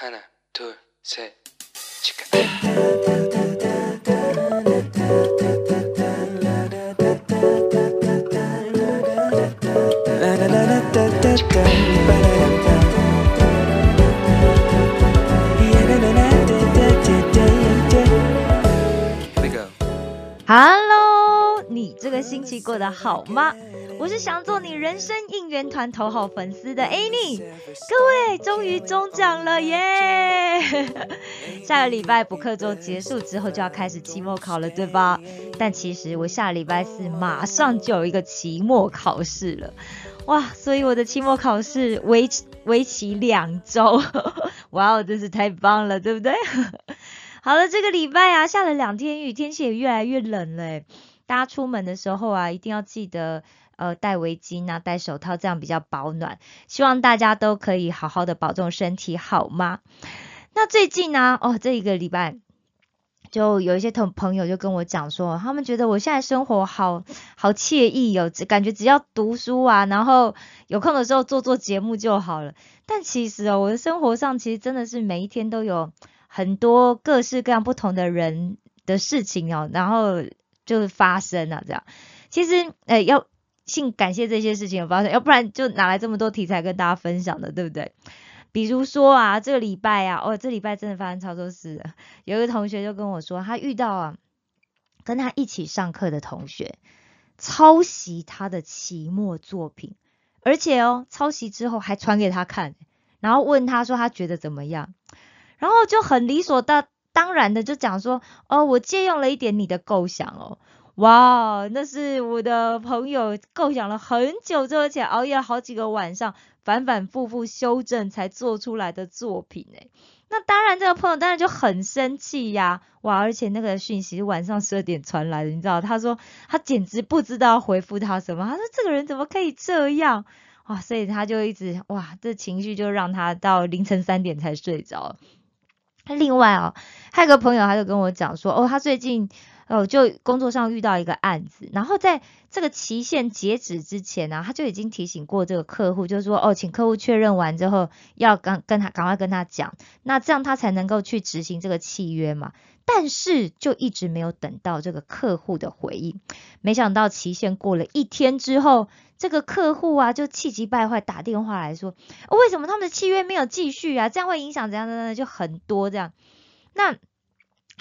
하나, 둘, 셋, 치카. Here we go. Hello，你这个星期过得好吗？我是想做你人生应 援团头号粉丝的 Annie，各位终于中奖了耶！下个礼拜补课周结束之后就要开始期末考了，对吧？但其实我下礼拜四马上就有一个期末考试了，哇！所以我的期末考试为为期两周，哇哦，真是太棒了，对不对？好了，这个礼拜啊，下了两天雨，天气也越来越冷了诶。大家出门的时候啊，一定要记得呃戴围巾啊，戴手套，这样比较保暖。希望大家都可以好好的保重身体，好吗？那最近呢，哦，这一个礼拜就有一些同朋友就跟我讲说，他们觉得我现在生活好好惬意哦，只感觉只要读书啊，然后有空的时候做做节目就好了。但其实哦，我的生活上其实真的是每一天都有很多各式各样不同的人的事情哦，然后就是发生啊，这样。其实呃要信感谢这些事情的发生，要不然就哪来这么多题材跟大家分享的，对不对？比如说啊，这个礼拜啊，哦，这礼拜真的发生超多事。有一个同学就跟我说，他遇到啊，跟他一起上课的同学抄袭他的期末作品，而且哦，抄袭之后还传给他看，然后问他说他觉得怎么样，然后就很理所当当然的就讲说，哦，我借用了一点你的构想哦。哇，那是我的朋友构想了很久之后，而且熬夜了好几个晚上，反反复复修正才做出来的作品诶。那当然，这个朋友当然就很生气呀！哇，而且那个讯息是晚上十二点传来的，你知道？他说他简直不知道回复他什么。他说这个人怎么可以这样？哇，所以他就一直哇，这情绪就让他到凌晨三点才睡着。另外啊，还有个朋友他就跟我讲说，哦，他最近。哦，就工作上遇到一个案子，然后在这个期限截止之前呢，他就已经提醒过这个客户，就是说，哦，请客户确认完之后，要赶跟他赶快跟他讲，那这样他才能够去执行这个契约嘛。但是就一直没有等到这个客户的回应，没想到期限过了一天之后，这个客户啊就气急败坏打电话来说，为什么他们的契约没有继续啊？这样会影响怎样的呢？就很多这样，那。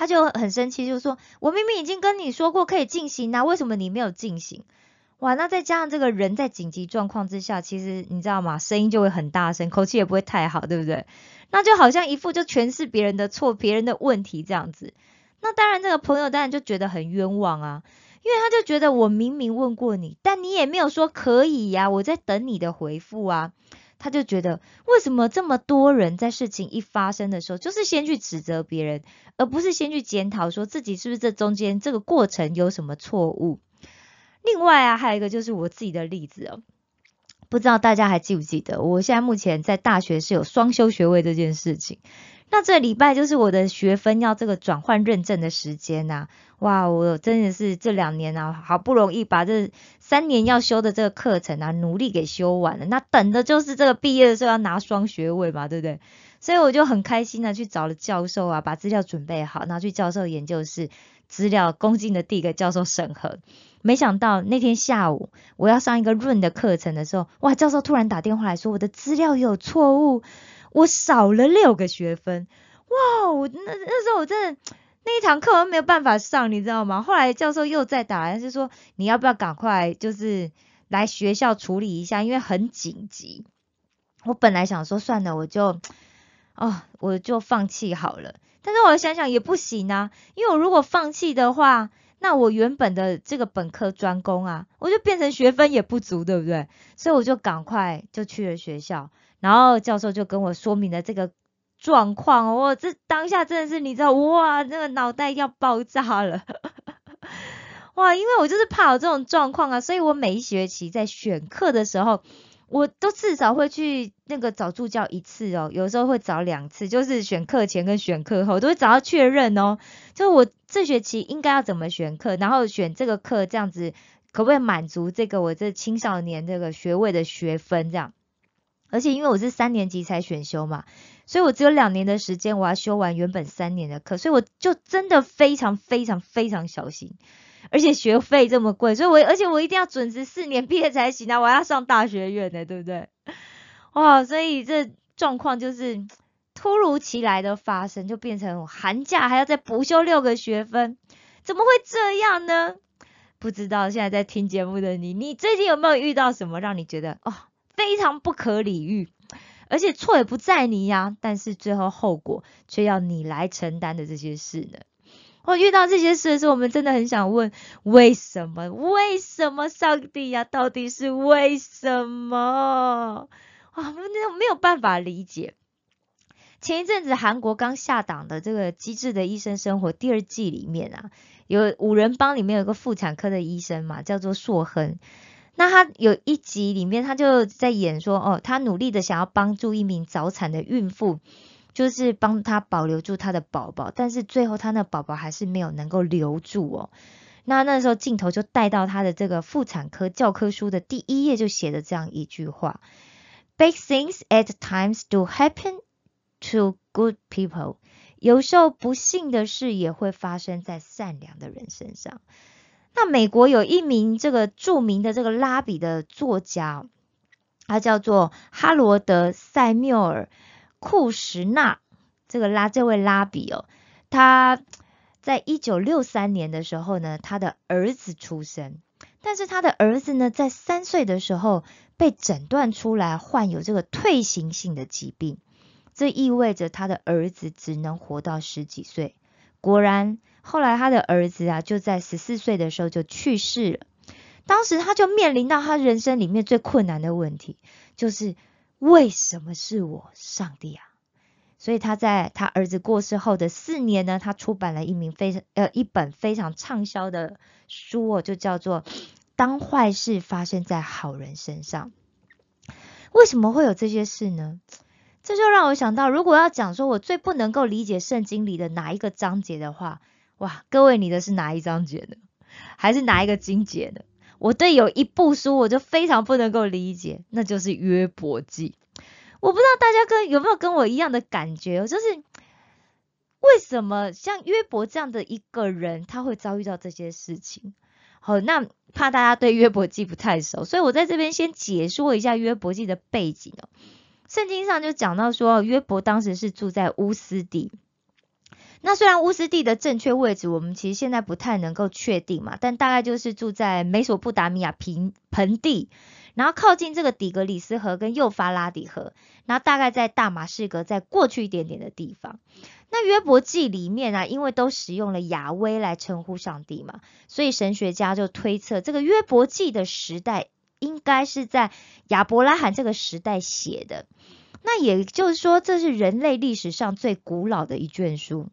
他就很生气，就说：“我明明已经跟你说过可以进行啊，为什么你没有进行？”哇，那再加上这个人在紧急状况之下，其实你知道吗？声音就会很大声，口气也不会太好，对不对？那就好像一副就全是别人的错、别人的问题这样子。那当然，这个朋友当然就觉得很冤枉啊，因为他就觉得我明明问过你，但你也没有说可以呀，我在等你的回复啊。他就觉得，为什么这么多人在事情一发生的时候，就是先去指责别人，而不是先去检讨，说自己是不是这中间这个过程有什么错误？另外啊，还有一个就是我自己的例子哦，不知道大家还记不记得，我现在目前在大学是有双修学位这件事情。那这礼拜就是我的学分要这个转换认证的时间呐，哇，我真的是这两年啊，好不容易把这三年要修的这个课程啊，努力给修完了。那等的就是这个毕业的时候要拿双学位嘛，对不对？所以我就很开心的去找了教授啊，把资料准备好，拿去教授研究室资料恭敬的递给教授审核。没想到那天下午我要上一个润的课程的时候，哇，教授突然打电话来说我的资料有错误。我少了六个学分，哇！我那那时候我真的那一堂课我没有办法上，你知道吗？后来教授又再打来，就说你要不要赶快就是来学校处理一下，因为很紧急。我本来想说算了，我就哦我就放弃好了。但是我想想也不行啊，因为我如果放弃的话，那我原本的这个本科专攻啊，我就变成学分也不足，对不对？所以我就赶快就去了学校。然后教授就跟我说明了这个状况，我这当下真的是你知道，哇，那个脑袋要爆炸了，哇，因为我就是怕有这种状况啊，所以我每一学期在选课的时候，我都至少会去那个找助教一次哦，有时候会找两次，就是选课前跟选课后都会找到确认哦，就我这学期应该要怎么选课，然后选这个课这样子可不可以满足这个我这青少年这个学位的学分这样。而且因为我是三年级才选修嘛，所以我只有两年的时间，我要修完原本三年的课，所以我就真的非常非常非常小心。而且学费这么贵，所以我而且我一定要准时四年毕业才行啊！我要上大学院的，对不对？哇，所以这状况就是突如其来的发生，就变成寒假还要再补修六个学分，怎么会这样呢？不知道现在在听节目的你，你最近有没有遇到什么让你觉得哦非常不可理喻，而且错也不在你呀，但是最后后果却要你来承担的这些事呢？我遇到这些事的时候，我们真的很想问：为什么？为什么上帝呀？到底是为什么？啊，那没有办法理解。前一阵子韩国刚下档的这个《机智的医生生活》第二季里面啊，有五人帮里面有个妇产科的医生嘛，叫做硕亨。那他有一集里面，他就在演说哦，他努力的想要帮助一名早产的孕妇。就是帮他保留住他的宝宝，但是最后他那宝宝还是没有能够留住哦。那那时候镜头就带到他的这个妇产科教科书的第一页，就写的这样一句话：Big things at times do happen to good people。有时候不幸的事也会发生在善良的人身上。那美国有一名这个著名的这个拉比的作家，他叫做哈罗德·塞缪尔。库什纳这个拉这位拉比哦，他在一九六三年的时候呢，他的儿子出生，但是他的儿子呢，在三岁的时候被诊断出来患有这个退行性的疾病，这意味着他的儿子只能活到十几岁。果然，后来他的儿子啊，就在十四岁的时候就去世了。当时他就面临到他人生里面最困难的问题，就是。为什么是我，上帝啊？所以他在他儿子过世后的四年呢，他出版了一名非常呃一本非常畅销的书哦，就叫做《当坏事发生在好人身上》。为什么会有这些事呢？这就让我想到，如果要讲说我最不能够理解圣经里的哪一个章节的话，哇，各位你的是哪一章节呢？还是哪一个经节呢？我对有一部书我就非常不能够理解，那就是约伯记。我不知道大家跟有没有跟我一样的感觉，就是为什么像约伯这样的一个人，他会遭遇到这些事情？好，那怕大家对约伯记不太熟，所以我在这边先解说一下约伯记的背景哦。圣经上就讲到说，约伯当时是住在乌斯地。那虽然乌斯地的正确位置，我们其实现在不太能够确定嘛，但大概就是住在美索不达米亚平盆地，然后靠近这个底格里斯河跟幼发拉底河，然后大概在大马士革再过去一点点的地方。那约伯记里面啊，因为都使用了亚威来称呼上帝嘛，所以神学家就推测这个约伯记的时代应该是在亚伯拉罕这个时代写的。那也就是说，这是人类历史上最古老的一卷书。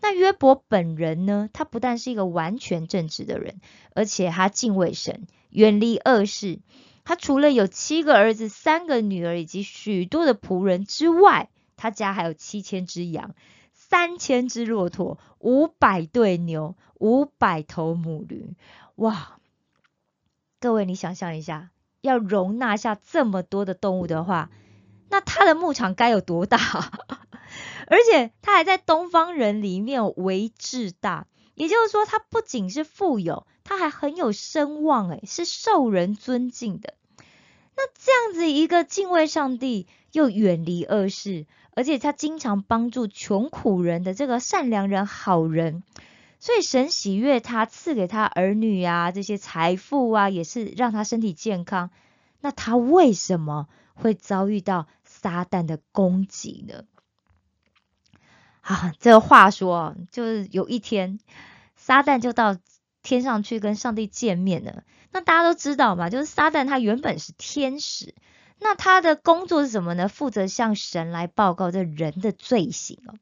那约伯本人呢？他不但是一个完全正直的人，而且他敬畏神，远离恶事。他除了有七个儿子、三个女儿以及许多的仆人之外，他家还有七千只羊、三千只骆驼、五百对牛、五百头母驴。哇！各位，你想象一下，要容纳下这么多的动物的话。那他的牧场该有多大？而且他还在东方人里面为至大，也就是说，他不仅是富有，他还很有声望，诶，是受人尊敬的。那这样子一个敬畏上帝又远离恶事，而且他经常帮助穷苦人的这个善良人、好人，所以神喜悦他，赐给他儿女啊，这些财富啊，也是让他身体健康。那他为什么？会遭遇到撒旦的攻击呢？啊，这个话说，就是有一天，撒旦就到天上去跟上帝见面了。那大家都知道嘛，就是撒旦他原本是天使，那他的工作是什么呢？负责向神来报告这人的罪行哦。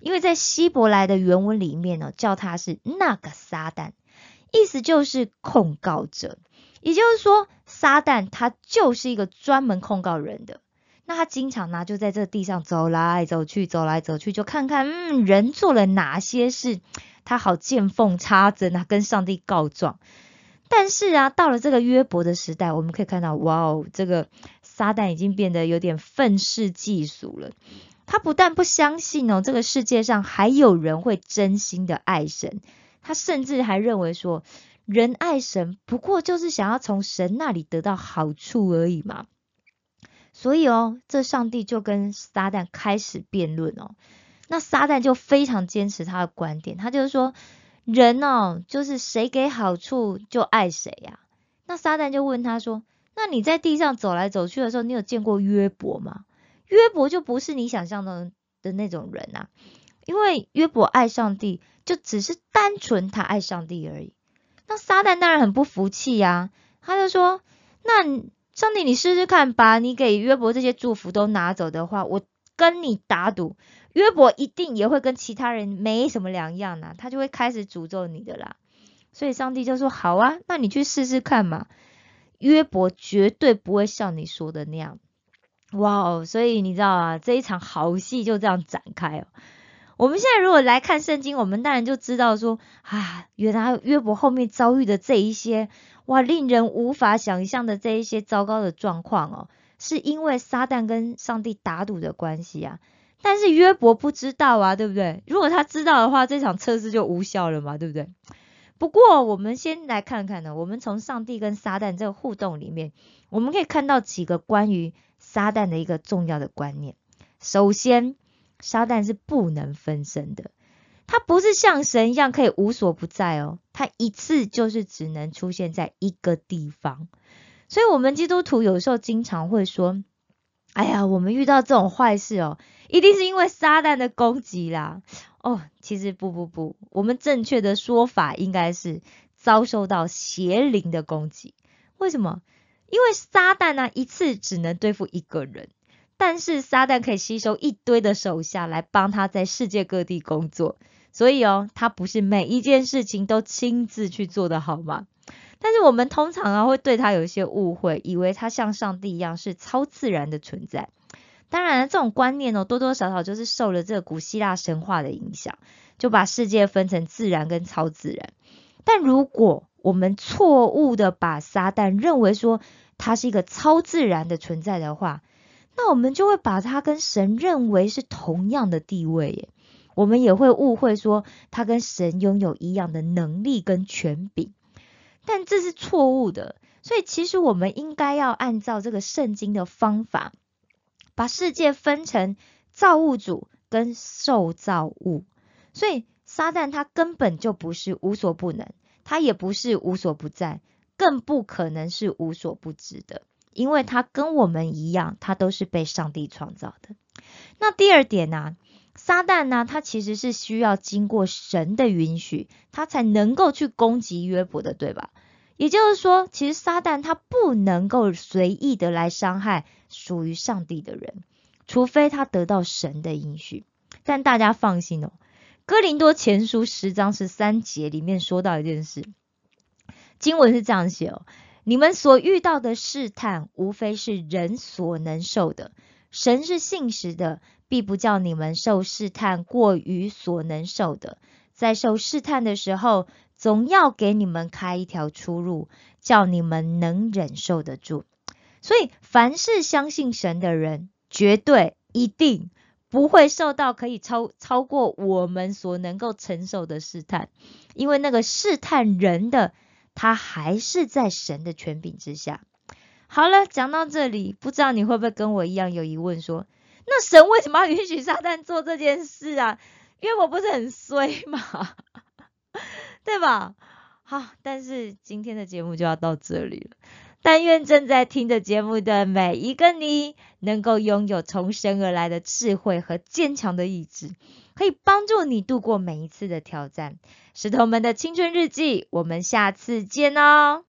因为在希伯来的原文里面呢，叫他是那个撒旦，意思就是控告者。也就是说，撒旦他就是一个专门控告人的。那他经常呢，就在这地上走来走去，走来走去，就看看嗯，人做了哪些事，他好见缝插针啊，跟上帝告状。但是啊，到了这个约伯的时代，我们可以看到，哇哦，这个撒旦已经变得有点愤世嫉俗了。他不但不相信哦，这个世界上还有人会真心的爱神，他甚至还认为说，人爱神不过就是想要从神那里得到好处而已嘛。所以哦，这上帝就跟撒旦开始辩论哦。那撒旦就非常坚持他的观点，他就是说，人哦，就是谁给好处就爱谁呀。那撒旦就问他说：“那你在地上走来走去的时候，你有见过约伯吗？”约伯就不是你想象的的那种人啊，因为约伯爱上帝，就只是单纯他爱上帝而已。那撒旦当然很不服气呀，他就说：“那上帝，你试试看，把你给约伯这些祝福都拿走的话，我跟你打赌。”约伯一定也会跟其他人没什么两样呐，他就会开始诅咒你的啦。所以上帝就说：“好啊，那你去试试看嘛。”约伯绝对不会像你说的那样。哇哦！所以你知道啊，这一场好戏就这样展开哦。我们现在如果来看圣经，我们当然就知道说啊，原来约伯后面遭遇的这一些哇，令人无法想象的这一些糟糕的状况哦，是因为撒旦跟上帝打赌的关系啊。但是约伯不知道啊，对不对？如果他知道的话，这场测试就无效了嘛，对不对？不过我们先来看看呢，我们从上帝跟撒旦这个互动里面，我们可以看到几个关于撒旦的一个重要的观念。首先，撒旦是不能分身的，他不是像神一样可以无所不在哦，他一次就是只能出现在一个地方。所以，我们基督徒有时候经常会说。哎呀，我们遇到这种坏事哦，一定是因为撒旦的攻击啦。哦，其实不不不，我们正确的说法应该是遭受到邪灵的攻击。为什么？因为撒旦呢一次只能对付一个人，但是撒旦可以吸收一堆的手下来帮他在世界各地工作，所以哦，他不是每一件事情都亲自去做的好吗？但是我们通常啊会对他有一些误会，以为他像上帝一样是超自然的存在。当然，这种观念呢多多少少就是受了这个古希腊神话的影响，就把世界分成自然跟超自然。但如果我们错误的把撒旦认为说他是一个超自然的存在的话，那我们就会把他跟神认为是同样的地位耶。我们也会误会说他跟神拥有一样的能力跟权柄。但这是错误的，所以其实我们应该要按照这个圣经的方法，把世界分成造物主跟受造物。所以撒旦他根本就不是无所不能，他也不是无所不在，更不可能是无所不知的，因为他跟我们一样，他都是被上帝创造的。那第二点呢？撒旦呢，他其实是需要经过神的允许，他才能够去攻击约伯的，对吧？也就是说，其实撒旦他不能够随意的来伤害属于上帝的人，除非他得到神的允许。但大家放心哦，哥林多前书十章十三节里面说到一件事，经文是这样写哦：你们所遇到的试探，无非是人所能受的，神是信实的。必不叫你们受试探过于所能受的，在受试探的时候，总要给你们开一条出路，叫你们能忍受得住。所以，凡是相信神的人，绝对一定不会受到可以超超过我们所能够承受的试探，因为那个试探人的，他还是在神的权柄之下。好了，讲到这里，不知道你会不会跟我一样有疑问说？那神为什么要允许撒旦做这件事啊？因为我不是很衰嘛，对吧？好，但是今天的节目就要到这里了。但愿正在听着节目的每一个你，能够拥有从神而来的智慧和坚强的意志，可以帮助你度过每一次的挑战。石头们的青春日记，我们下次见哦。